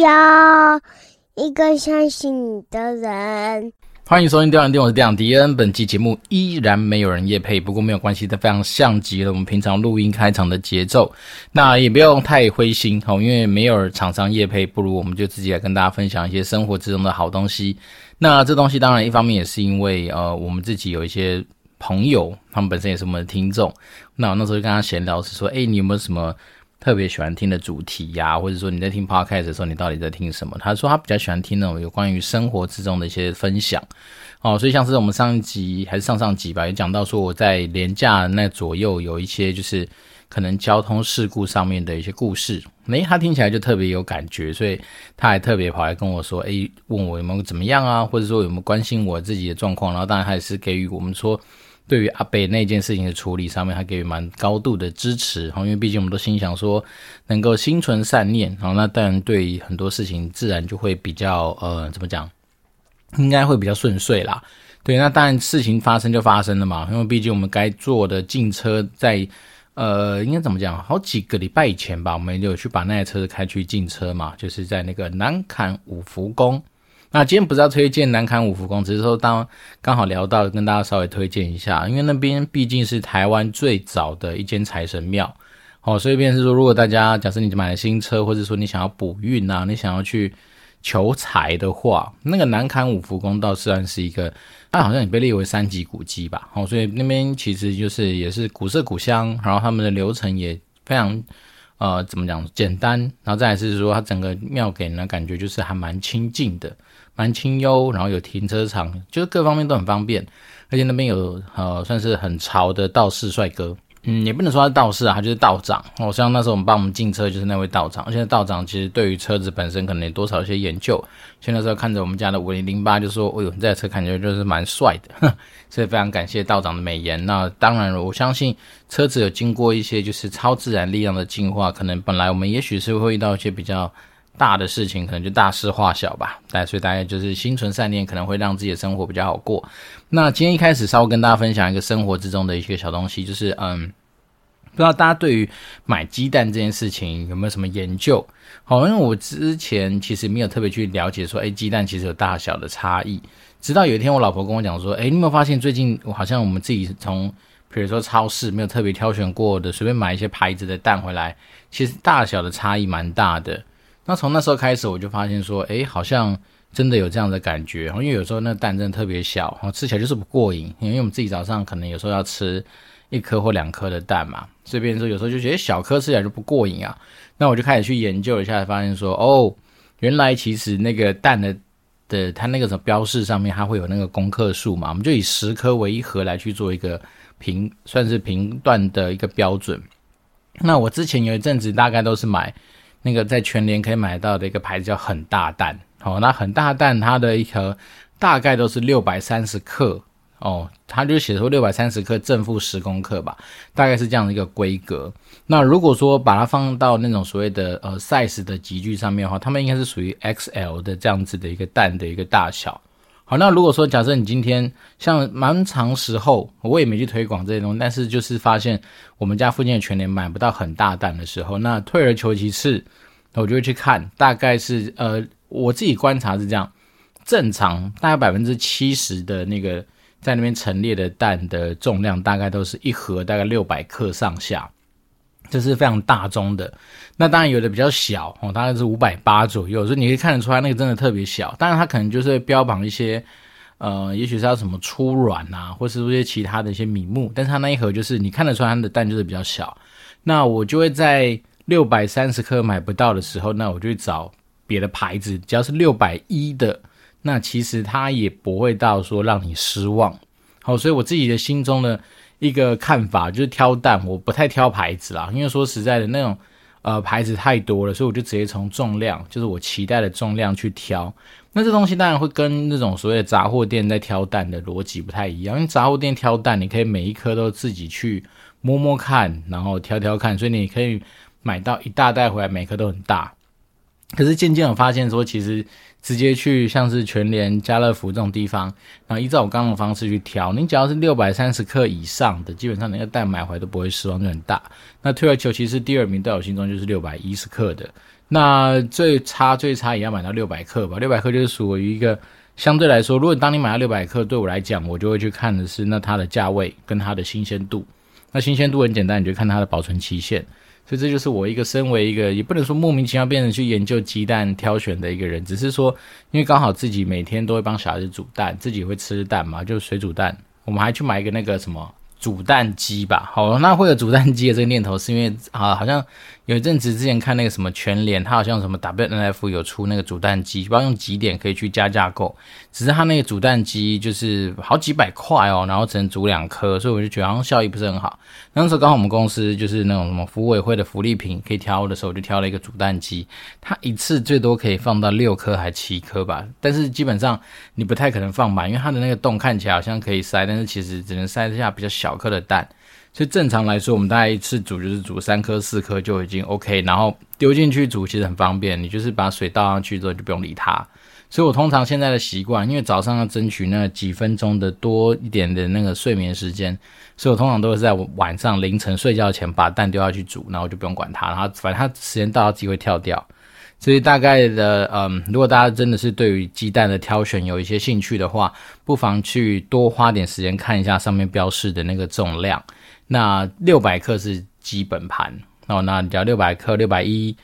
要一个相信你的人。欢迎收听《电玩店》，我是电玩迪恩。本期节目依然没有人夜配，不过没有关系，它非常像极了我们平常录音开场的节奏。那也不用太灰心哦，因为没有厂商夜配，不如我们就自己来跟大家分享一些生活之中的好东西。那这东西当然一方面也是因为呃，我们自己有一些朋友，他们本身也是我们的听众。那我那时候就跟他闲聊是说，诶，你有没有什么？特别喜欢听的主题呀、或者说你在听 podcast 的时候，你到底在听什么？他说他比较喜欢听那种有关于生活之中的一些分享哦，所以像是我们上一集还是上上集吧，也讲到说我在连假那左右有一些就是可能交通事故上面的一些故事，诶，他听起来就特别有感觉，所以他还特别跑来跟我说，诶，问我有没有怎么样啊，或者说有没有关心我自己的状况，然后当然他也是给予我们说。对于阿北那件事情的处理上面，他给予蛮高度的支持哈，因为毕竟我们都心想说能够心存善念，然后那当然对于很多事情自然就会比较呃怎么讲，应该会比较顺遂啦。对，那当然事情发生就发生了嘛，因为毕竟我们该做的进车在呃应该怎么讲，好几个礼拜以前吧，我们就有去把那台车子开去进车嘛，就是在那个南坎五福宫。那今天不是要推荐南崁五福宫，只是说当刚好聊到，跟大家稍微推荐一下，因为那边毕竟是台湾最早的一间财神庙，哦，所以便是说，如果大家假设你买了新车，或者说你想要补运啊，你想要去求财的话，那个南崁五福宫倒算是一个，它好像也被列为三级古迹吧，哦，所以那边其实就是也是古色古香，然后他们的流程也非常。呃，怎么讲？简单，然后再来是说，它整个庙给人的感觉就是还蛮清静的，蛮清幽，然后有停车场，就是各方面都很方便，而且那边有呃，算是很潮的道士帅哥。嗯，也不能说他是道士啊，他就是道长。哦，像那时候我们帮我们进车就是那位道长。现在道长其实对于车子本身可能也多少有些研究。所以那时候看着我们家的五零零八，就说：“哎呦，这台车感觉就是蛮帅的。”呵，所以非常感谢道长的美言。那当然了，我相信车子有经过一些就是超自然力量的进化，可能本来我们也许是会遇到一些比较大的事情，可能就大事化小吧。但所以大家就是心存善念，可能会让自己的生活比较好过。那今天一开始稍微跟大家分享一个生活之中的一个小东西，就是嗯。不知道大家对于买鸡蛋这件事情有没有什么研究？好，因为我之前其实没有特别去了解说，诶，鸡蛋其实有大小的差异。直到有一天，我老婆跟我讲说，诶，你有没有发现最近好像我们自己从，比如说超市没有特别挑选过的，随便买一些牌子的蛋回来，其实大小的差异蛮大的。那从那时候开始，我就发现说，诶，好像真的有这样的感觉。因为有时候那蛋真的特别小，然后吃起来就是不过瘾。因为我们自己早上可能有时候要吃。一颗或两颗的蛋嘛，这边说有时候就觉得小颗吃起来就不过瘾啊。那我就开始去研究一下，发现说哦，原来其实那个蛋的的它那个什么标示上面，它会有那个公克数嘛。我们就以十颗为一盒来去做一个评，算是评断的一个标准。那我之前有一阵子大概都是买那个在全联可以买到的一个牌子叫很大蛋，哦，那很大蛋它的一盒大概都是六百三十克。哦，它就写说六百三十克正负十公克吧，大概是这样的一个规格。那如果说把它放到那种所谓的呃 size 的级距上面的话，它们应该是属于 XL 的这样子的一个蛋的一个大小。好，那如果说假设你今天像蛮长时候，我也没去推广这些东西，但是就是发现我们家附近的全联买不到很大蛋的时候，那退而求其次，我就会去看，大概是呃我自己观察是这样，正常大概百分之七十的那个。在那边陈列的蛋的重量大概都是一盒大概六百克上下，这是非常大宗的。那当然有的比较小哦，大概是五百八左右，所以你可以看得出来那个真的特别小。当然它可能就是标榜一些，呃，也许是要什么粗软啊，或是一些其他的一些名目，但是它那一盒就是你看得出来它的蛋就是比较小。那我就会在六百三十克买不到的时候，那我就去找别的牌子，只要是六百一的。那其实它也不会到说让你失望，好，所以我自己的心中呢一个看法就是挑蛋，我不太挑牌子啦，因为说实在的，那种呃牌子太多了，所以我就直接从重量，就是我期待的重量去挑。那这东西当然会跟那种所谓的杂货店在挑蛋的逻辑不太一样，因为杂货店挑蛋，你可以每一颗都自己去摸摸看，然后挑挑看，所以你可以买到一大袋回来，每颗都很大。可是渐渐我发现说，其实直接去像是全联、家乐福这种地方，然后依照我刚刚的方式去挑，你只要是六百三十克以上的，基本上那个蛋买回来都不会失望，就很大。那退而求其次，第二名在我心中就是六百一十克的。那最差最差也要买到六百克吧？六百克就是属于一个相对来说，如果当你买到六百克，对我来讲，我就会去看的是那它的价位跟它的新鲜度。那新鲜度很简单，你就看它的保存期限。所以这就是我一个身为一个也不能说莫名其妙变成去研究鸡蛋挑选的一个人，只是说因为刚好自己每天都会帮小孩子煮蛋，自己会吃蛋嘛，就水煮蛋。我们还去买一个那个什么煮蛋机吧。好，那会有煮蛋机的这个念头，是因为啊，好像。有一阵子之前看那个什么全联，它好像什么 WNF 有出那个煮蛋机，不知道用几点可以去加价购。只是它那个煮蛋机就是好几百块哦，然后只能煮两颗，所以我就觉得好像效益不是很好。那时候刚好我们公司就是那种什么福委会的福利品可以挑的时候，我就挑了一个煮蛋机，它一次最多可以放到六颗还七颗吧，但是基本上你不太可能放满，因为它的那个洞看起来好像可以塞，但是其实只能塞下比较小颗的蛋。就正常来说，我们大概一次煮就是煮三颗四颗就已经 OK，然后丢进去煮其实很方便，你就是把水倒上去之后就不用理它。所以我通常现在的习惯，因为早上要争取那几分钟的多一点的那个睡眠时间，所以我通常都是在晚上凌晨睡觉前把蛋丢下去煮，然后就不用管它，然后反正它时间到了自己会跳掉。所以大概的，嗯，如果大家真的是对于鸡蛋的挑选有一些兴趣的话，不妨去多花点时间看一下上面标示的那个重量。那六百克是基本盘哦，那你只要六百克、六百一、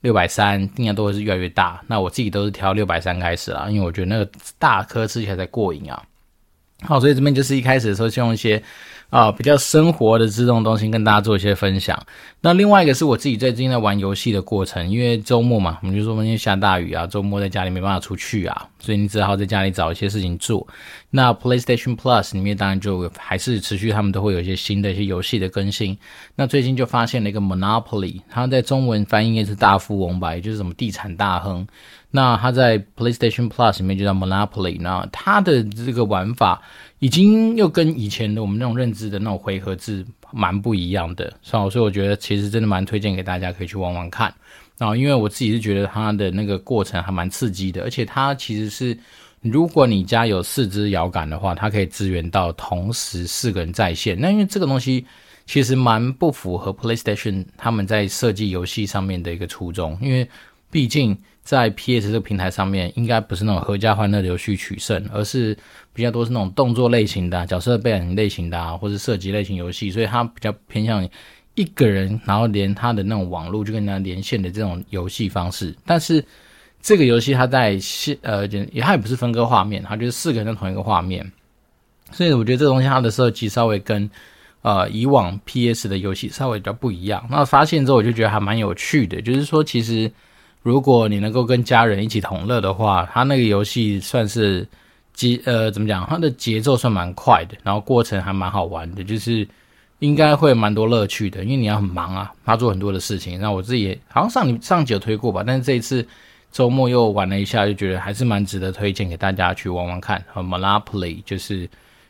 六百三，应该都会是越来越大。那我自己都是挑六百三开始啦，因为我觉得那个大颗吃起来才过瘾啊。好，所以这边就是一开始的时候，先用一些。啊，比较生活的这种东西跟大家做一些分享。那另外一个是我自己最近在玩游戏的过程，因为周末嘛，我们就说今天下大雨啊，周末在家里没办法出去啊，所以你只好在家里找一些事情做。那 PlayStation Plus 里面当然就还是持续，他们都会有一些新的一些游戏的更新。那最近就发现了一个 Monopoly，它在中文翻译应该是大富翁吧，也就是什么地产大亨。那它在 PlayStation Plus 里面就叫 Monopoly，那它的这个玩法。已经又跟以前的我们那种认知的那种回合制蛮不一样的，所以我觉得其实真的蛮推荐给大家可以去玩玩看。然后因为我自己是觉得它的那个过程还蛮刺激的，而且它其实是如果你家有四支摇杆的话，它可以支援到同时四个人在线。那因为这个东西其实蛮不符合 PlayStation 他们在设计游戏上面的一个初衷，因为毕竟。在 PS 这个平台上面，应该不是那种合家欢乐的游戏取胜，而是比较多是那种动作类型的、角色扮演类型的啊，或是射击类型游戏，所以它比较偏向一个人，然后连他的那种网络就跟人家连线的这种游戏方式。但是这个游戏它在线呃，也它也不是分割画面，它就是四个人在同一个画面，所以我觉得这东西它的设计稍微跟呃以往 PS 的游戏稍微比较不一样。那发现之后我就觉得还蛮有趣的，就是说其实。如果你能够跟家人一起同乐的话，它那个游戏算是节呃怎么讲？它的节奏算蛮快的，然后过程还蛮好玩的，就是应该会蛮多乐趣的。因为你要很忙啊，他做很多的事情。那我自己也好像上上集有推过吧，但是这一次周末又玩了一下，就觉得还是蛮值得推荐给大家去玩玩看。和 Monopoly 就是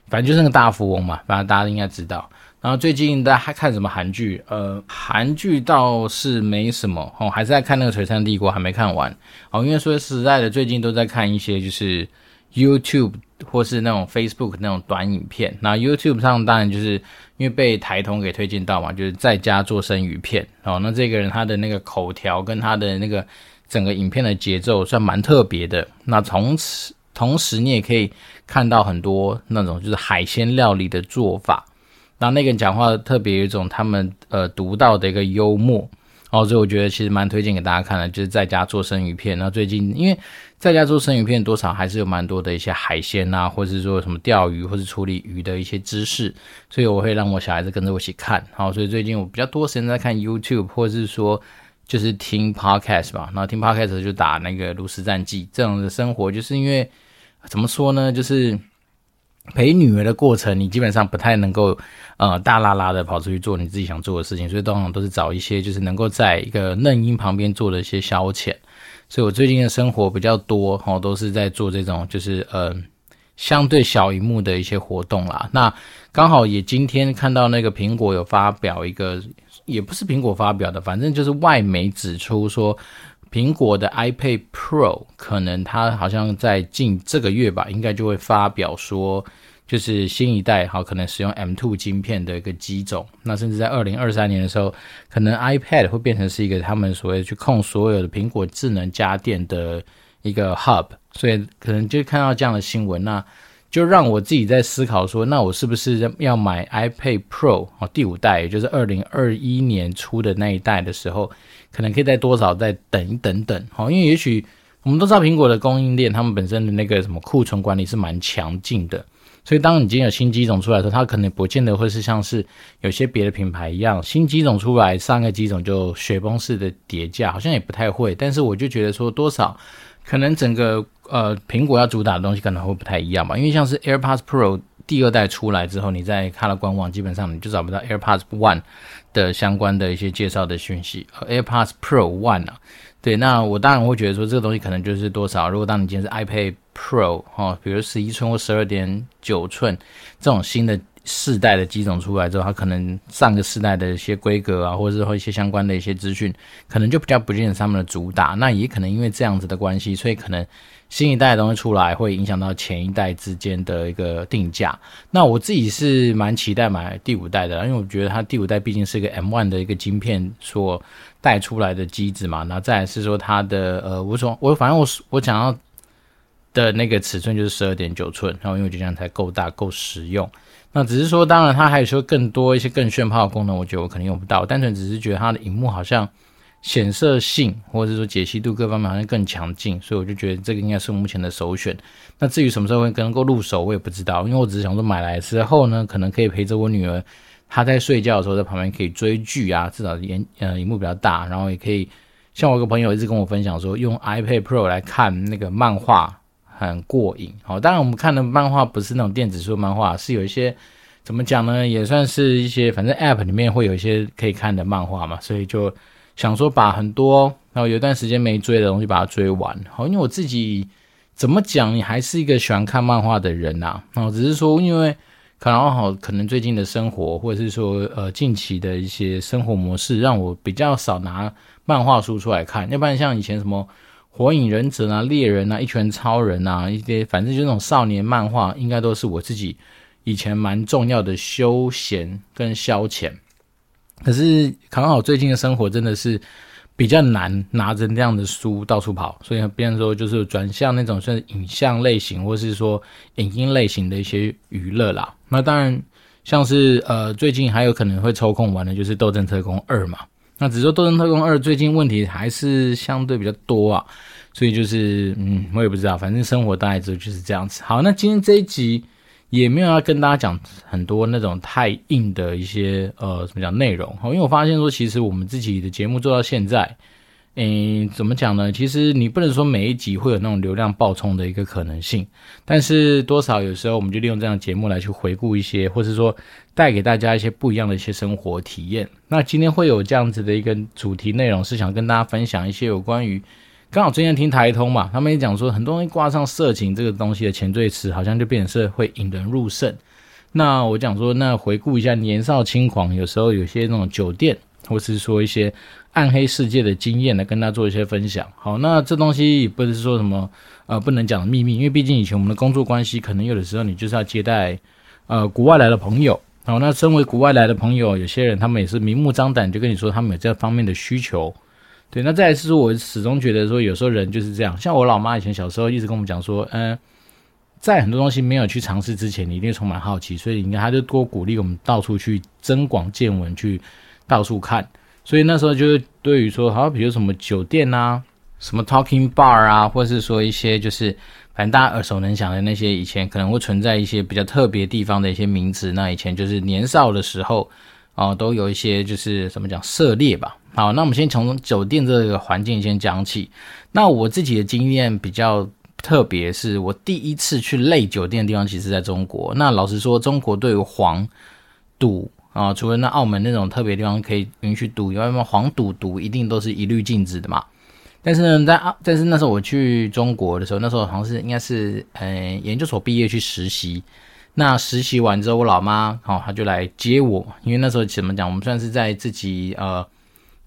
反正就是那个大富翁嘛，反正大家应该知道。然后最近大家还看什么韩剧？呃，韩剧倒是没什么哦，还是在看那个《璀璨帝国》，还没看完哦。因为说实在的，最近都在看一些就是 YouTube 或是那种 Facebook 那种短影片。那 YouTube 上当然就是因为被台通给推荐到嘛，就是在家做生鱼片哦。那这个人他的那个口条跟他的那个整个影片的节奏算蛮特别的。那从此同时你也可以看到很多那种就是海鲜料理的做法。然后那个人讲话特别有一种他们呃独到的一个幽默，哦，所以我觉得其实蛮推荐给大家看的，就是在家做生鱼片。然后最近因为在家做生鱼片，多少还是有蛮多的一些海鲜啊，或是说什么钓鱼或是处理鱼的一些知识，所以我会让我小孩子跟着我一起看。好，所以最近我比较多时间在看 YouTube，或者是说就是听 Podcast 吧。然后听 Podcast 就打那个《炉石战记》这样的生活，就是因为怎么说呢，就是。陪女儿的过程，你基本上不太能够，呃，大拉拉的跑出去做你自己想做的事情，所以通常都是找一些就是能够在一个嫩婴旁边做的一些消遣。所以我最近的生活比较多，哦，都是在做这种就是呃相对小荧幕的一些活动啦。那刚好也今天看到那个苹果有发表一个，也不是苹果发表的，反正就是外媒指出说。苹果的 iPad Pro 可能它好像在近这个月吧，应该就会发表说，就是新一代好可能使用 M2 晶片的一个机种。那甚至在二零二三年的时候，可能 iPad 会变成是一个他们所谓去控所有的苹果智能家电的一个 Hub。所以可能就看到这样的新闻，那就让我自己在思考说，那我是不是要买 iPad Pro 哦，第五代，也就是二零二一年出的那一代的时候，可能可以再多少再等一等等，好，因为也许我们都知道苹果的供应链，他们本身的那个什么库存管理是蛮强劲的，所以当你今天有新机种出来的时候，它可能不见得会是像是有些别的品牌一样，新机种出来，上个机种就雪崩式的叠价，好像也不太会，但是我就觉得说多少。可能整个呃苹果要主打的东西可能会不太一样吧，因为像是 AirPods Pro 第二代出来之后，你在它的官网，基本上你就找不到 AirPods One 的相关的一些介绍的讯息。AirPods Pro One 啊，对，那我当然会觉得说这个东西可能就是多少。如果当你今天是 iPad Pro 哈，比如十一寸或十二点九寸这种新的。世代的机种出来之后，它可能上个世代的一些规格啊，或者是说一些相关的一些资讯，可能就比较不见得他们的主打。那也可能因为这样子的关系，所以可能新一代的东西出来，会影响到前一代之间的一个定价。那我自己是蛮期待买第五代的，因为我觉得它第五代毕竟是一个 M1 的一个晶片所带出来的机子嘛。那再来是说它的呃，我从我反正我我想要的那个尺寸就是十二点九寸，然后因为我觉得这样才够大够实用。那只是说，当然它还有说更多一些更炫炮的功能，我觉得我可能用不到。单纯只是觉得它的荧幕好像显色性或者说解析度各方面好像更强劲，所以我就觉得这个应该是目前的首选。那至于什么时候会能够入手，我也不知道，因为我只是想说买来之后呢，可能可以陪着我女儿，她在睡觉的时候在旁边可以追剧啊，至少眼呃荧幕比较大，然后也可以像我一个朋友一直跟我分享说，用 iPad Pro 来看那个漫画。很过瘾，好，当然我们看的漫画不是那种电子书漫画，是有一些怎么讲呢？也算是一些，反正 App 里面会有一些可以看的漫画嘛，所以就想说把很多然后有一段时间没追的东西把它追完，好，因为我自己怎么讲，你还是一个喜欢看漫画的人呐，哦，只是说因为可能好，可能最近的生活或者是说呃近期的一些生活模式，让我比较少拿漫画书出来看，要不然像以前什么。火影忍者啊，猎人啊，一拳超人啊，一些反正就那种少年漫画，应该都是我自己以前蛮重要的休闲跟消遣。可是刚好最近的生活真的是比较难拿着那样的书到处跑，所以变说就是转向那种算影像类型或是说影音类型的一些娱乐啦。那当然像是呃最近还有可能会抽空玩的就是《斗阵特工二》嘛。那只是说《斗争特工二》最近问题还是相对比较多啊，所以就是嗯，我也不知道，反正生活大概就就是这样子。好，那今天这一集也没有要跟大家讲很多那种太硬的一些呃怎么讲内容，好，因为我发现说其实我们自己的节目做到现在。嗯，怎么讲呢？其实你不能说每一集会有那种流量爆冲的一个可能性，但是多少有时候我们就利用这样节目来去回顾一些，或是说带给大家一些不一样的一些生活体验。那今天会有这样子的一个主题内容，是想跟大家分享一些有关于刚好最近听台通嘛，他们也讲说很多人挂上色情这个东西的前缀词，好像就变成是会引人入胜。那我讲说，那回顾一下年少轻狂，有时候有些那种酒店，或是说一些。暗黑世界的经验来跟大家做一些分享。好，那这东西也不是说什么呃不能讲的秘密，因为毕竟以前我们的工作关系，可能有的时候你就是要接待呃国外来的朋友。好，那身为国外来的朋友，有些人他们也是明目张胆就跟你说他们有这方面的需求。对，那再来是说，我始终觉得说有时候人就是这样。像我老妈以前小时候一直跟我们讲说，嗯、在很多东西没有去尝试之前，你一定充满好奇，所以你看他就多鼓励我们到处去增广见闻，去到处看。所以那时候就是对于说，好比如什么酒店啊，什么 talking bar 啊，或者是说一些就是反正大家耳熟能详的那些以前可能会存在一些比较特别地方的一些名词。那以前就是年少的时候啊，都有一些就是怎么讲涉猎吧。好，那我们先从酒店这个环境先讲起。那我自己的经验比较特别，是我第一次去类酒店的地方，其实在中国。那老实说，中国对于黄赌。啊、哦，除了那澳门那种特别地方可以允许赌以外，黄赌毒一定都是一律禁止的嘛。但是呢，在澳，但是那时候我去中国的时候，那时候好像是应该是呃研究所毕业去实习。那实习完之后，我老妈哦，她就来接我，因为那时候怎么讲，我们算是在自己呃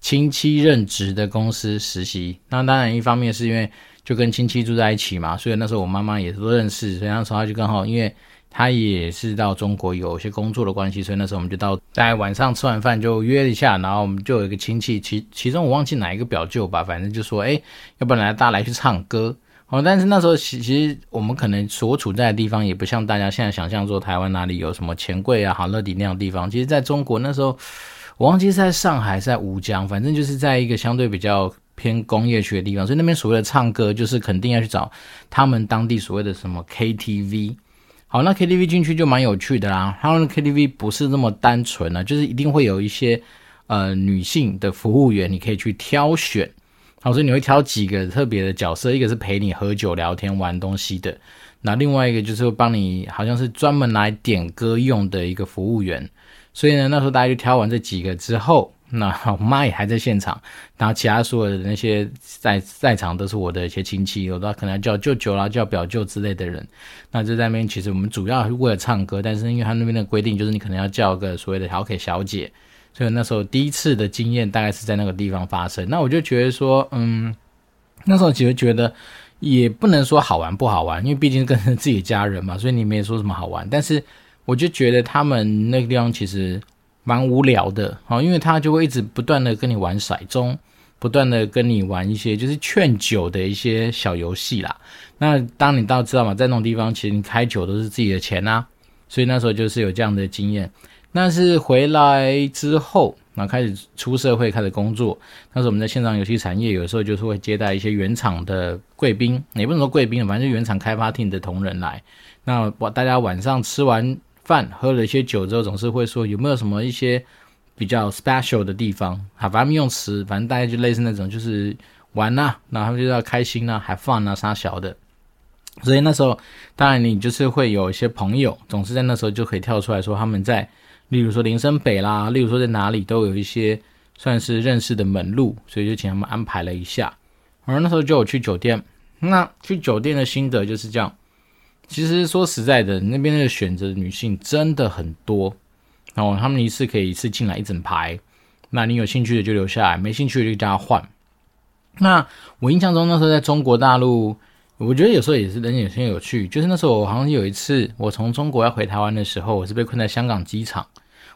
亲戚任职的公司实习。那当然，一方面是因为就跟亲戚住在一起嘛，所以那时候我妈妈也都认识，所以那时候她就刚好，因为他也是到中国有些工作的关系，所以那时候我们就到在晚上吃完饭就约一下，然后我们就有一个亲戚，其其中我忘记哪一个表舅吧，反正就说，哎，要不然来大家来去唱歌。哦，但是那时候其其实我们可能所处在的地方也不像大家现在想象说台湾哪里有什么钱柜啊、好乐迪那样的地方。其实，在中国那时候，我忘记是在上海是，在吴江，反正就是在一个相对比较偏工业区的地方。所以那边所谓的唱歌，就是肯定要去找他们当地所谓的什么 KTV。好，那 KTV 进去就蛮有趣的啦。他们 KTV 不是那么单纯啊，就是一定会有一些呃女性的服务员，你可以去挑选。好，所以你会挑几个特别的角色，一个是陪你喝酒、聊天、玩东西的，那另外一个就是帮你，好像是专门来点歌用的一个服务员。所以呢，那时候大家就挑完这几个之后，那我妈也还在现场，然后其他所有的那些在在场都是我的一些亲戚，有的可能叫舅舅啦、叫表舅之类的人。那就在那边，其实我们主要是为了唱歌，但是因为他那边的规定，就是你可能要叫个所谓的小 K 小姐。所以那时候第一次的经验大概是在那个地方发生，那我就觉得说，嗯，那时候其实觉得也不能说好玩不好玩，因为毕竟跟 自己家人嘛，所以你没说什么好玩。但是我就觉得他们那个地方其实蛮无聊的，哦，因为他就会一直不断的跟你玩骰盅，不断的跟你玩一些就是劝酒的一些小游戏啦。那当你到知道嘛，在那种地方其实你开酒都是自己的钱啊，所以那时候就是有这样的经验。那是回来之后，那开始出社会，开始工作。那时候我们在线上游戏产业，有时候就是会接待一些原厂的贵宾，也不能说贵宾，反正就原厂开发厅的同仁来。那我大家晚上吃完饭，喝了一些酒之后，总是会说有没有什么一些比较 special 的地方？好，反正用词，反正大家就类似那种，就是玩呐、啊，然后就要开心呐、啊，还放啊，啥小的。所以那时候，当然你就是会有一些朋友，总是在那时候就可以跳出来说他们在。例如说林森北啦，例如说在哪里都有一些算是认识的门路，所以就请他们安排了一下。而那时候就有去酒店，那去酒店的心得就是这样。其实说实在的，那边的选择女性真的很多，然后他们一次可以一次进来一整排。那你有兴趣的就留下来，没兴趣的就叫他换。那我印象中那时候在中国大陆，我觉得有时候也是人有些有趣，就是那时候我好像有一次我从中国要回台湾的时候，我是被困在香港机场。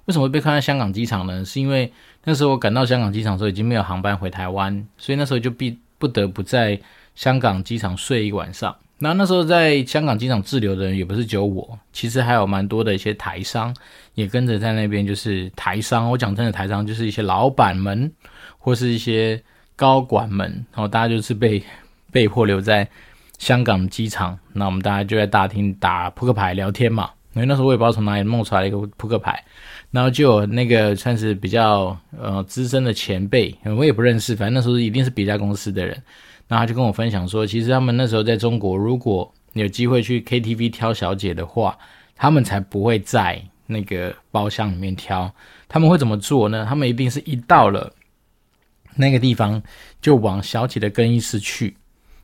为什么会被困在香港机场呢？是因为那时候我赶到香港机场的时候，已经没有航班回台湾，所以那时候就必不得不在香港机场睡一晚上。那那时候在香港机场滞留的人也不是只有我，其实还有蛮多的一些台商也跟着在那边，就是台商。我讲真的，台商就是一些老板们或是一些高管们，然后大家就是被被迫留在香港机场。那我们大家就在大厅打扑克牌聊天嘛，因为那时候我也不知道从哪里弄出来一个扑克牌。然后就有那个算是比较呃资深的前辈，我也不认识，反正那时候一定是别家公司的人。然后他就跟我分享说，其实他们那时候在中国，如果有机会去 KTV 挑小姐的话，他们才不会在那个包厢里面挑。他们会怎么做呢？他们一定是一到了那个地方，就往小姐的更衣室去，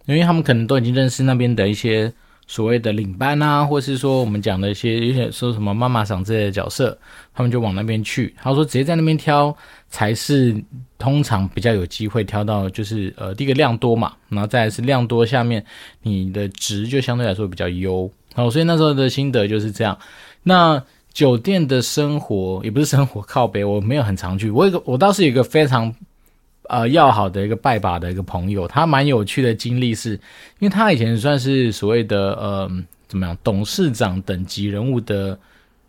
因为他们可能都已经认识那边的一些。所谓的领班啊，或是说我们讲的一些，有些说什么妈妈桑之类的角色，他们就往那边去。他说直接在那边挑才是通常比较有机会挑到，就是呃第一个量多嘛，然后再是量多下面你的值就相对来说比较优。好，所以那时候的心得就是这样。那酒店的生活也不是生活靠北，我没有很常去。我有个我倒是有一个非常。呃，要好的一个拜把的一个朋友，他蛮有趣的经历是，因为他以前算是所谓的呃，怎么样，董事长等级人物的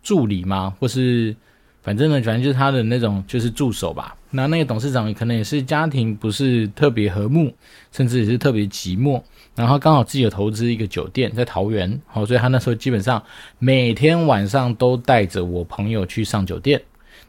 助理吗？或是反正呢，反正就是他的那种就是助手吧。那那个董事长可能也是家庭不是特别和睦，甚至也是特别寂寞。然后刚好自己有投资一个酒店在桃园，好，所以他那时候基本上每天晚上都带着我朋友去上酒店。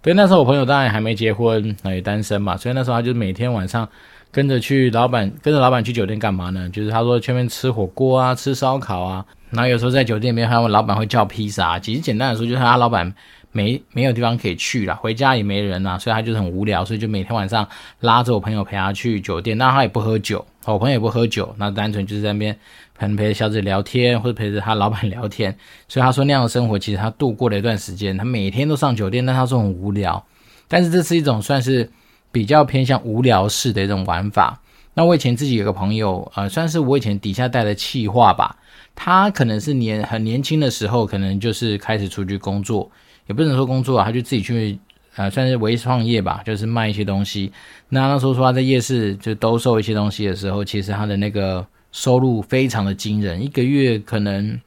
因为，那时候我朋友当然还没结婚，也单身嘛，所以那时候他就每天晚上跟着去老板，跟着老板去酒店干嘛呢？就是他说去那边吃火锅啊，吃烧烤啊，然后有时候在酒店里面，还有老板会叫披萨。其实简单的说，就是他老板没没有地方可以去了，回家也没人啊，所以他就是很无聊，所以就每天晚上拉着我朋友陪他去酒店，那他也不喝酒，我朋友也不喝酒，那单纯就是在那边。陪陪着小姐聊天，或者陪着他老板聊天，所以他说那样的生活其实他度过了一段时间。他每天都上酒店，但他说很无聊。但是这是一种算是比较偏向无聊式的一种玩法。那我以前自己有个朋友，呃，算是我以前底下带的气话吧。他可能是年很年轻的时候，可能就是开始出去工作，也不能说工作啊，他就自己去，呃，算是微创业吧，就是卖一些东西。那那时候说他在夜市就兜售一些东西的时候，其实他的那个收入非常的惊人，一个月可能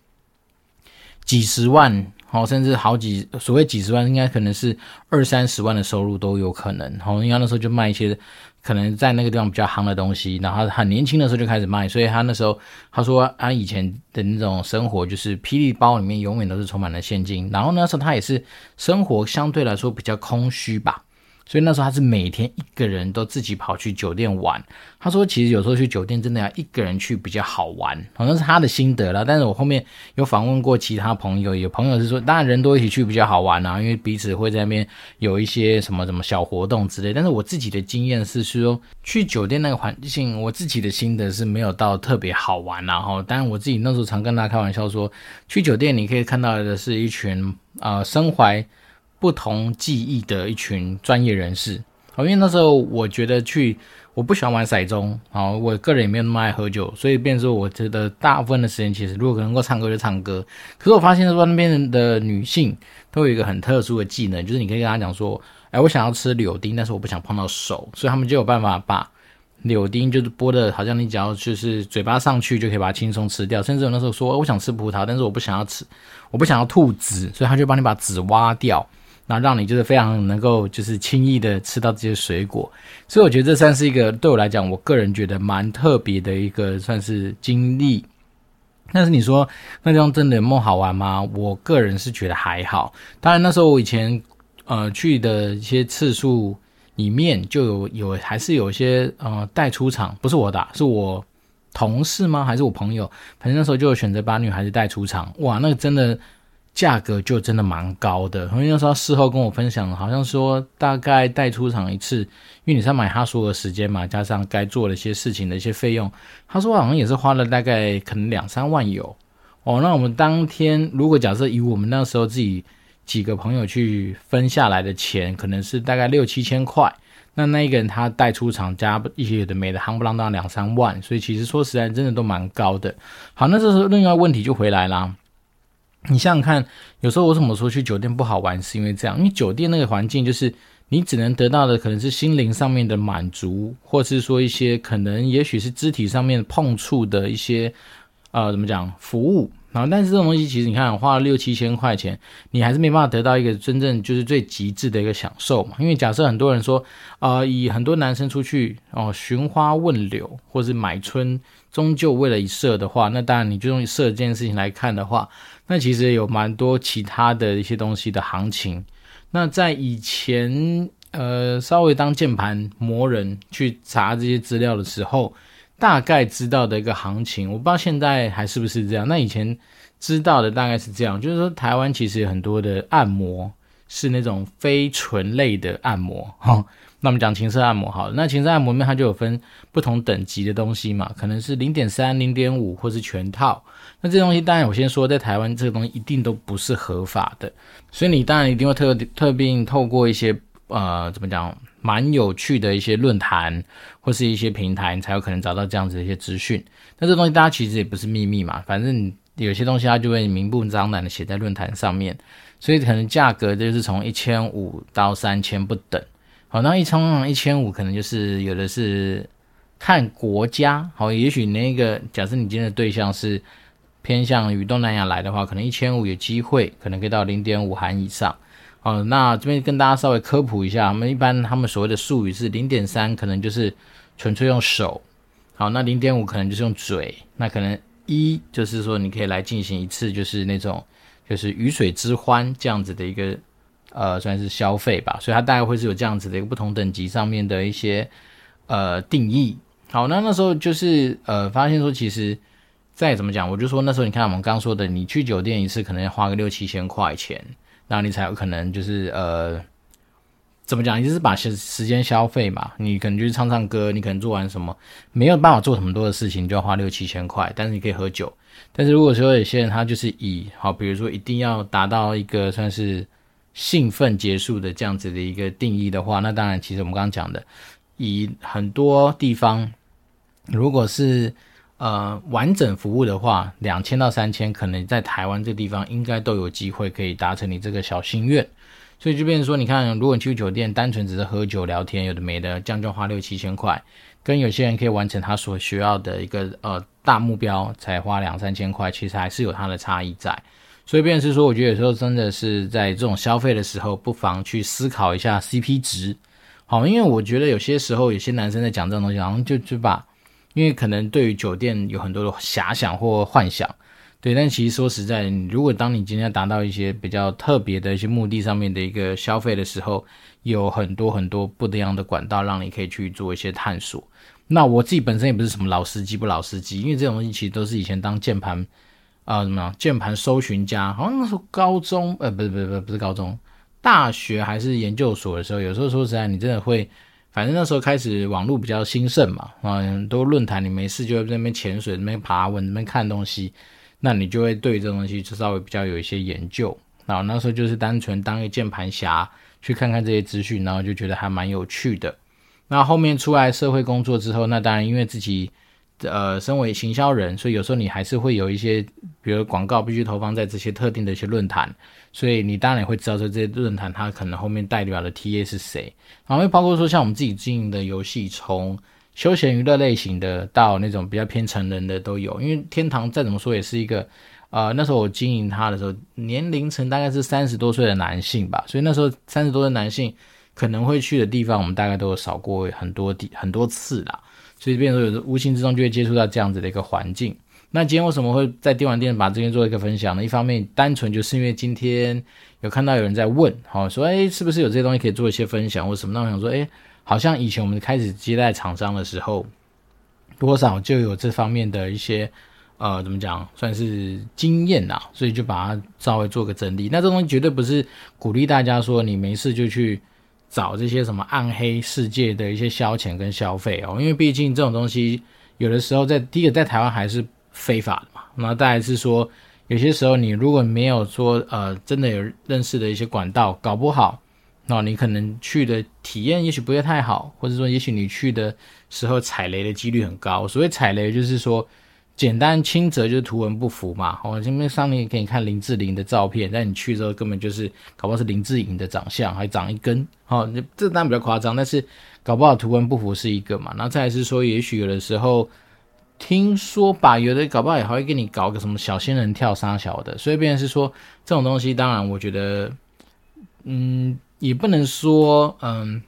几十万，好，甚至好几，所谓几十万，应该可能是二三十万的收入都有可能。好，因为那时候就卖一些。可能在那个地方比较夯的东西，然后他很年轻的时候就开始卖，所以他那时候他说他以前的那种生活就是霹雳包里面永远都是充满了现金，然后那时候他也是生活相对来说比较空虚吧。所以那时候他是每天一个人都自己跑去酒店玩。他说，其实有时候去酒店真的要一个人去比较好玩，好像是他的心得了。但是我后面有访问过其他朋友，有朋友是说，当然人多一起去比较好玩啊，因为彼此会在那边有一些什么什么小活动之类。但是我自己的经验是说，去酒店那个环境，我自己的心得是没有到特别好玩啊。哈，当然我自己那时候常跟大家开玩笑说，去酒店你可以看到的是一群呃身怀。不同技艺的一群专业人士，好，因为那时候我觉得去，我不喜欢玩骰盅，好，我个人也没有那么爱喝酒，所以变成说，我觉得大部分的时间其实如果能够唱歌就唱歌。可是我发现说那边的女性都有一个很特殊的技能，就是你可以跟她讲说，哎，我想要吃柳丁，但是我不想碰到手，所以他们就有办法把柳丁就是剥的，好像你只要就是嘴巴上去就可以把它轻松吃掉。甚至有那时候说我想吃葡萄，但是我不想要吃，我不想要吐籽，所以他就帮你把籽挖掉。那让你就是非常能够就是轻易的吃到这些水果，所以我觉得这算是一个对我来讲，我个人觉得蛮特别的一个算是经历。但是你说那地方真的有梦好玩吗？我个人是觉得还好。当然那时候我以前呃去的一些次数里面就有有还是有一些呃带出场，不是我打，是我同事吗？还是我朋友？反正那时候就有选择把女孩子带出场，哇，那个真的。价格就真的蛮高的，因为那时候事后跟我分享，好像说大概带出场一次，因为你是要买他所有的时间嘛，加上该做的一些事情的一些费用，他说好像也是花了大概可能两三万有哦。那我们当天如果假设以我们那时候自己几个朋友去分下来的钱，可能是大概六七千块，那那一个人他带出场加一些有的没的，夯不啷当两三万，所以其实说实在真的都蛮高的。好，那这时候另外问题就回来啦。你想想看，有时候我怎么说去酒店不好玩，是因为这样，因为酒店那个环境就是你只能得到的可能是心灵上面的满足，或是说一些可能也许是肢体上面碰触的一些呃怎么讲服务，然后但是这种东西其实你看花了六七千块钱，你还是没办法得到一个真正就是最极致的一个享受嘛。因为假设很多人说，呃，以很多男生出去哦寻花问柳或是买春，终究为了一色的话，那当然你就用色这件事情来看的话。那其实有蛮多其他的一些东西的行情。那在以前，呃，稍微当键盘魔人去查这些资料的时候，大概知道的一个行情，我不知道现在还是不是这样。那以前知道的大概是这样，就是说台湾其实有很多的按摩是那种非纯类的按摩，哈。那我们讲情色按摩好了，那情色按摩面它就有分不同等级的东西嘛，可能是零点三、零点五，或是全套。那这东西当然我先说，在台湾这个东西一定都不是合法的，所以你当然一定会特特别透过一些呃怎么讲，蛮有趣的一些论坛或是一些平台，你才有可能找到这样子的一些资讯。那这东西大家其实也不是秘密嘛，反正有些东西它就会明目张胆的写在论坛上面，所以可能价格就是从一千五到三千不等。好，那一通常一千五，可能就是有的是看国家。好，也许那个假设你今天的对象是偏向于东南亚来的话，可能一千五有机会，可能可以到零点五含以上。好，那这边跟大家稍微科普一下，我们一般他们所谓的术语是零点三，可能就是纯粹用手。好，那零点五可能就是用嘴。那可能一就是说你可以来进行一次，就是那种就是鱼水之欢这样子的一个。呃，算是消费吧，所以它大概会是有这样子的一个不同等级上面的一些呃定义。好，那那时候就是呃发现说，其实再怎么讲，我就说那时候你看我们刚说的，你去酒店一次可能要花个六七千块钱，那你才有可能就是呃怎么讲，就是把时时间消费嘛，你可能就是唱唱歌，你可能做完什么没有办法做很多的事情，就要花六七千块，但是你可以喝酒。但是如果说有些人他就是以好，比如说一定要达到一个算是。兴奋结束的这样子的一个定义的话，那当然，其实我们刚刚讲的，以很多地方，如果是呃完整服务的话，两千到三千，可能在台湾这地方应该都有机会可以达成你这个小心愿。所以就变成说，你看，如果你去酒店，单纯只是喝酒聊天，有的没的，这样就花六七千块，跟有些人可以完成他所需要的一个呃大目标，才花两三千块，其实还是有它的差异在。所以变成是说，我觉得有时候真的是在这种消费的时候，不妨去思考一下 CP 值。好，因为我觉得有些时候，有些男生在讲这种东西，好像就就把，因为可能对于酒店有很多的遐想或幻想。对，但其实说实在，如果当你今天达到一些比较特别的一些目的上面的一个消费的时候，有很多很多不一样的管道让你可以去做一些探索。那我自己本身也不是什么老司机不老司机，因为这种东西其实都是以前当键盘啊什么键盘搜寻家，好像那时候高中呃不是不是不是不是高中，大学还是研究所的时候，有时候说实在，你真的会，反正那时候开始网络比较兴盛嘛，啊很多论坛你没事就在那边潜水，那边爬文，那边看东西。那你就会对这东西就稍微比较有一些研究，然后那时候就是单纯当一个键盘侠去看看这些资讯，然后就觉得还蛮有趣的。那后面出来社会工作之后，那当然因为自己呃身为行销人，所以有时候你还是会有一些，比如广告必须投放在这些特定的一些论坛，所以你当然也会知道说这些论坛它可能后面代表的 TA 是谁，然后包括说像我们自己经营的游戏从。休闲娱乐类型的到那种比较偏成人的都有，因为天堂再怎么说也是一个，呃，那时候我经营它的时候，年龄层大概是三十多岁的男性吧，所以那时候三十多的男性可能会去的地方，我们大概都有扫过很多地很多次啦，所以变成说有无形之中就会接触到这样子的一个环境。那今天为什么会在电玩店把这边做一个分享呢？一方面单纯就是因为今天有看到有人在问，好说，哎，是不是有这些东西可以做一些分享或什么？那我想说，哎。好像以前我们开始接待厂商的时候，多少就有这方面的一些呃，怎么讲，算是经验呐，所以就把它稍微做个整理。那这东西绝对不是鼓励大家说你没事就去找这些什么暗黑世界的一些消遣跟消费哦，因为毕竟这种东西有的时候在第一个在台湾还是非法的嘛，那再来是说有些时候你如果没有说呃真的有认识的一些管道，搞不好。那你可能去的体验也许不会太好，或者说也许你去的时候踩雷的几率很高。所谓踩雷就是说，简单轻则就是图文不符嘛。我前面上面给你看林志玲的照片，但你去之后根本就是搞不好是林志颖的长相，还长一根。好，这当然比较夸张，但是搞不好图文不符是一个嘛。然后再来是说，也许有的时候听说吧，有的搞不好也还会给你搞个什么小仙人跳三小的。所以变成是说这种东西，当然我觉得，嗯。也不能说，嗯，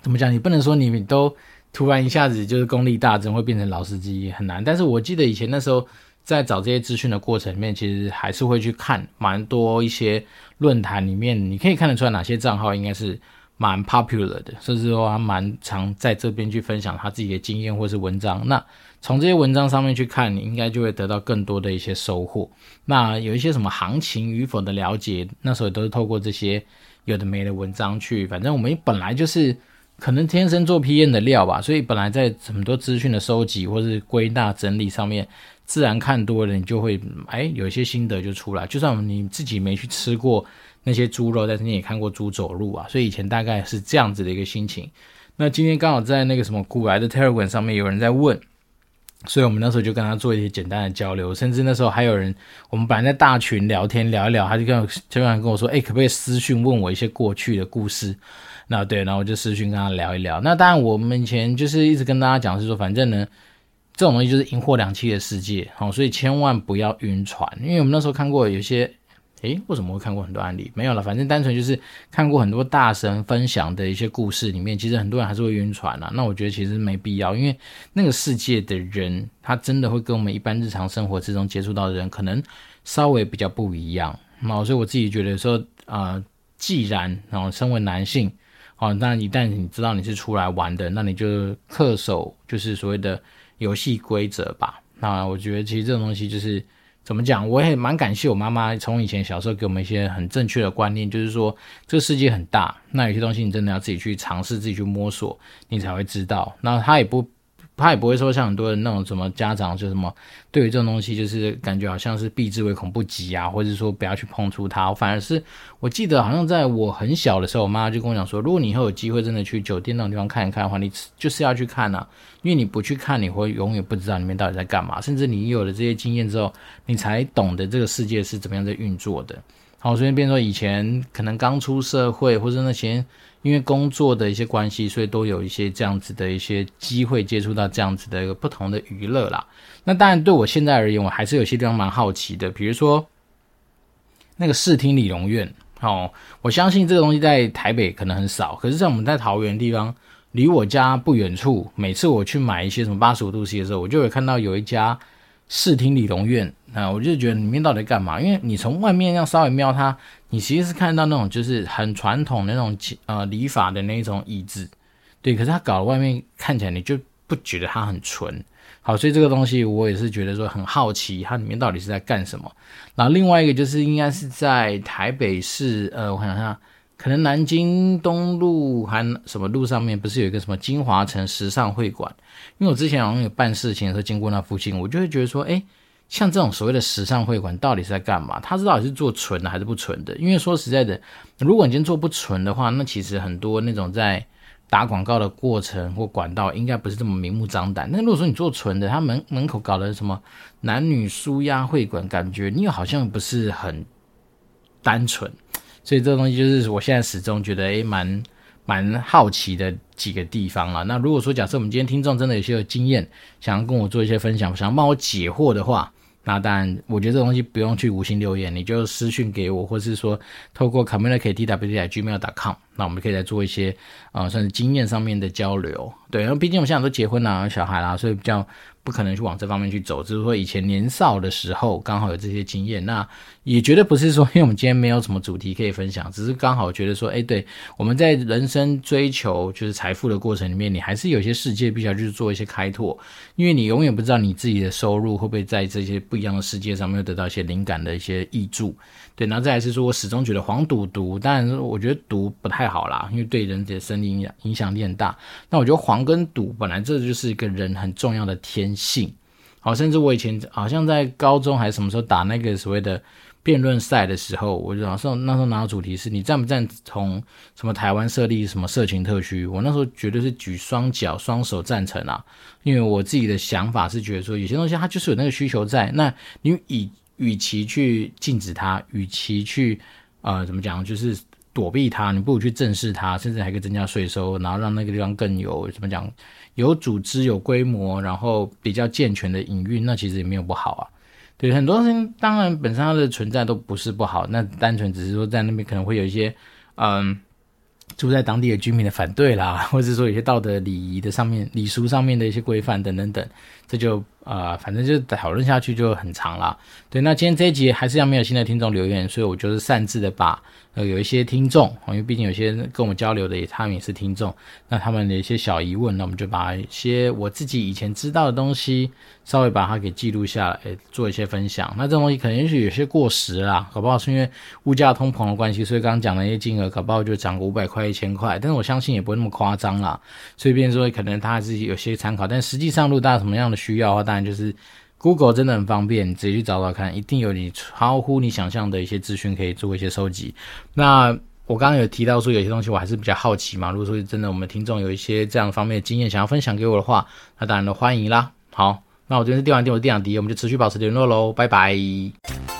怎么讲？你不能说你们都突然一下子就是功力大增，会变成老司机很难。但是我记得以前那时候在找这些资讯的过程里面，其实还是会去看蛮多一些论坛里面，你可以看得出来哪些账号应该是蛮 popular 的，甚至说他蛮常在这边去分享他自己的经验或是文章。那从这些文章上面去看，你应该就会得到更多的一些收获。那有一些什么行情与否的了解，那时候都是透过这些。有的没的文章去，反正我们本来就是可能天生做 PM 的料吧，所以本来在很多资讯的收集或是归纳整理上面，自然看多了，你就会哎有一些心得就出来。就算你自己没去吃过那些猪肉，但是你也看过猪走路啊，所以以前大概是这样子的一个心情。那今天刚好在那个什么古来的 Telegram 上面有人在问。所以我们那时候就跟他做一些简单的交流，甚至那时候还有人，我们本来在大群聊天聊一聊，他就跟就跟我说，哎，可不可以私讯问我一些过去的故事？那对，然后我就私讯跟他聊一聊。那当然，我们以前就是一直跟大家讲是说，反正呢，这种东西就是银货两栖的世界，好，所以千万不要晕船，因为我们那时候看过有些。诶，为什么会看过很多案例？没有了，反正单纯就是看过很多大神分享的一些故事里面，其实很多人还是会晕船啊。那我觉得其实没必要，因为那个世界的人，他真的会跟我们一般日常生活之中接触到的人，可能稍微比较不一样。那所以我自己觉得说，啊、既然然后身为男性，哦，那一旦你知道你是出来玩的，那你就恪守就是所谓的游戏规则吧。那我觉得其实这种东西就是。怎么讲？我也蛮感谢我妈妈从以前小时候给我们一些很正确的观念，就是说这个世界很大，那有些东西你真的要自己去尝试，自己去摸索，你才会知道。那他也不他也不会说像很多人那种什么家长就什么对于这种东西就是感觉好像是避之唯恐不及啊，或者说不要去碰触它。反而是我记得好像在我很小的时候，我妈就跟我讲说，如果你以后有机会真的去酒店那种地方看一看的话，你就是要去看啊，因为你不去看，你会永远不知道里面到底在干嘛。甚至你有了这些经验之后，你才懂得这个世界是怎么样在运作的。好，所以变说以前可能刚出社会或者那些。因为工作的一些关系，所以都有一些这样子的一些机会接触到这样子的一个不同的娱乐啦。那当然，对我现在而言，我还是有些地方蛮好奇的，比如说那个视听理容院。哦，我相信这个东西在台北可能很少，可是，在我们在桃园地方，离我家不远处，每次我去买一些什么八十五度 C 的时候，我就会看到有一家视听理容院。那我就觉得里面到底干嘛？因为你从外面要稍微瞄它。你其实是看到那种就是很传统的那种呃礼法的那种椅子，对，可是它搞的外面看起来你就不觉得它很纯，好，所以这个东西我也是觉得说很好奇，它里面到底是在干什么。然后另外一个就是应该是在台北市，呃，我想想，可能南京东路还什么路上面不是有一个什么金华城时尚会馆？因为我之前好像有办事情的时候经过那附近，我就会觉得说，诶。像这种所谓的时尚会馆到底是在干嘛？它是到底是做纯的还是不纯的？因为说实在的，如果你今天做不纯的话，那其实很多那种在打广告的过程或管道应该不是这么明目张胆。那如果说你做纯的，它门门口搞的什么男女舒压会馆，感觉你又好像不是很单纯。所以这东西就是我现在始终觉得诶蛮蛮好奇的几个地方了。那如果说假设我们今天听众真的有些有经验，想要跟我做一些分享，想要帮我解惑的话，那当然，我觉得这东西不用去五星留言，你就私讯给我，或是说透过 communicatetwd@gmail.com，那我们可以来做一些、呃，算是经验上面的交流。对，因为毕竟我们现在都结婚了，小孩啦，所以比较。不可能去往这方面去走，只是说以前年少的时候刚好有这些经验，那也绝对不是说因为我们今天没有什么主题可以分享，只是刚好觉得说，哎，对，我们在人生追求就是财富的过程里面，你还是有些世界必须要去做一些开拓，因为你永远不知道你自己的收入会不会在这些不一样的世界上面得到一些灵感的一些挹注。对，然后再来是说，我始终觉得黄赌毒，当然我觉得毒不太好啦，因为对人的生理影响影响力很大。那我觉得黄跟赌本来这就是一个人很重要的天 性。好，甚至我以前好像在高中还是什么时候打那个所谓的辩论赛的时候，我就那时候那时候拿到主题是你赞不赞同什么台湾设立什么色情特区？我那时候绝对是举双脚双手赞成啊，因为我自己的想法是觉得说有些东西它就是有那个需求在，那你以。与其去禁止它，与其去呃怎么讲，就是躲避它，你不如去正视它，甚至还可以增加税收，然后让那个地方更有怎么讲，有组织、有规模，然后比较健全的营运，那其实也没有不好啊。对，很多事情当然本身它的存在都不是不好，那单纯只是说在那边可能会有一些嗯。住在当地的居民的反对啦，或者说有些道德礼仪的上面、礼俗上面的一些规范等等等，这就、呃，反正就讨论下去就很长了。对，那今天这一集还是要没有新的听众留言，所以我就是擅自的把。呃，有一些听众，因为毕竟有些跟我们交流的也，他们也是听众，那他们的一些小疑问，那我们就把一些我自己以前知道的东西，稍微把它给记录下来，做一些分享。那这东西可能也许有些过时啦，搞不好是因为物价通膨的关系，所以刚刚讲的那些金额，搞不好就涨个五百块、一千块，但是我相信也不会那么夸张啦。所以，变说可能他还是有些参考，但实际上，如果大家什么样的需要的话，当然就是。Google 真的很方便，你直接去找找看，一定有你超乎你想象的一些资讯可以做一些收集。那我刚刚有提到说，有些东西我还是比较好奇嘛。如果说真的我们听众有一些这样方面的经验想要分享给我的话，那当然都欢迎啦。好，那我这边是电玩店，我是电养迪，我们就持续保持联络喽，拜拜。